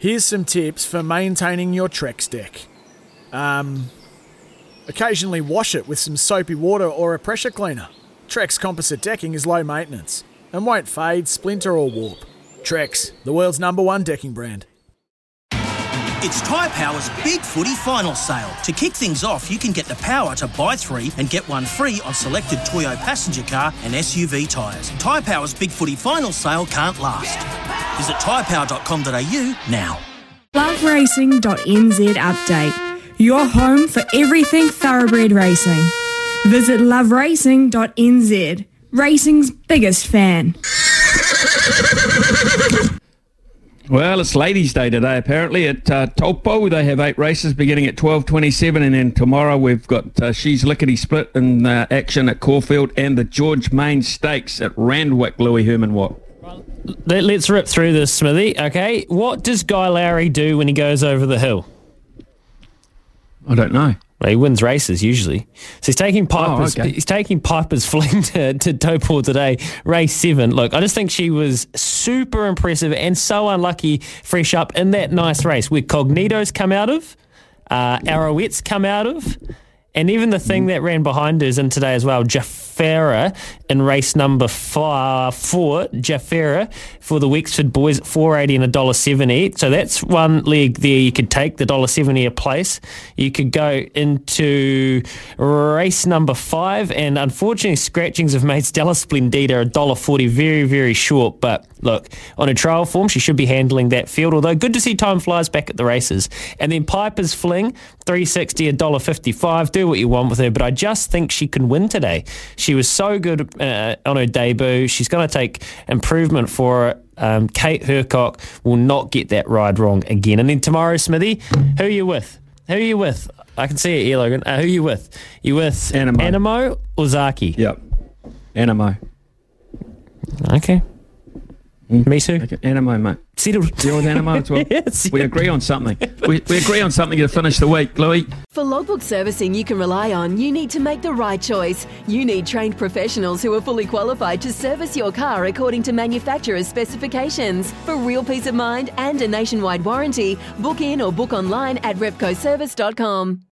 Here's some tips for maintaining your Trex deck. Um, occasionally wash it with some soapy water or a pressure cleaner. Trex composite decking is low maintenance and won't fade, splinter, or warp. Trex, the world's number one decking brand. It's Tyre Power's Big Footy Final Sale. To kick things off, you can get the power to buy three and get one free on selected Toyo passenger car and SUV tyres. Tyre Power's Big Footy Final Sale can't last. Visit tyrepower.com.au now. loveracing.nz update. Your home for everything thoroughbred racing. Visit loveracing.nz. Racing's biggest fan. Well, it's Ladies' Day today. Apparently at uh, Taupo, they have eight races beginning at twelve twenty-seven, and then tomorrow we've got uh, She's Lickety Split in uh, action at Caulfield and the George Main Stakes at Randwick. Louis Herman Watt. Let, us rip through this, Smithy. Okay, what does Guy Lowry do when he goes over the hill? I don't know. Well, he wins races usually. So he's taking Piper's. Oh, okay. He's taking Piper's fling to, to Taupo today, race seven. Look, I just think she was super impressive and so unlucky, fresh up in that nice race where Cognito's come out of, uh, Arrowette's come out of, and even the thing that ran behind her is in today as well. Jafera in race number four, Jafera for the Wexford boys at four eighty and a dollar seventy. So that's one leg there you could take the dollar seventy a place. You could go into race number five, and unfortunately, scratchings have made Stella Splendida a dollar forty, very very short. But look, on a trial form, she should be handling that field. Although good to see time flies back at the races. And then Piper's Fling, three sixty, a dollar fifty five. Do what you want with her, but I just think she can win today. She was so good uh, on her debut. She's going to take improvement for her. Um, Kate Hercock will not get that ride wrong again. And then tomorrow, Smithy, who are you with? Who are you with? I can see it here, Logan. Uh, who are you with? You with Anamoe. Anamoe or Zaaki? Yep. Anamoe. Okay. Mm. Me too. Okay. Anamoe, mate. Settled. Deal with Anamoe as well. Yes. We agree on something. We, we agree on something to finish the week, Louis. For logbook servicing you can rely on, you need to make the right choice. You need trained professionals who are fully qualified to service your car according to manufacturer's specifications. For real peace of mind and a nationwide warranty, book in or book online at repcoservice.com.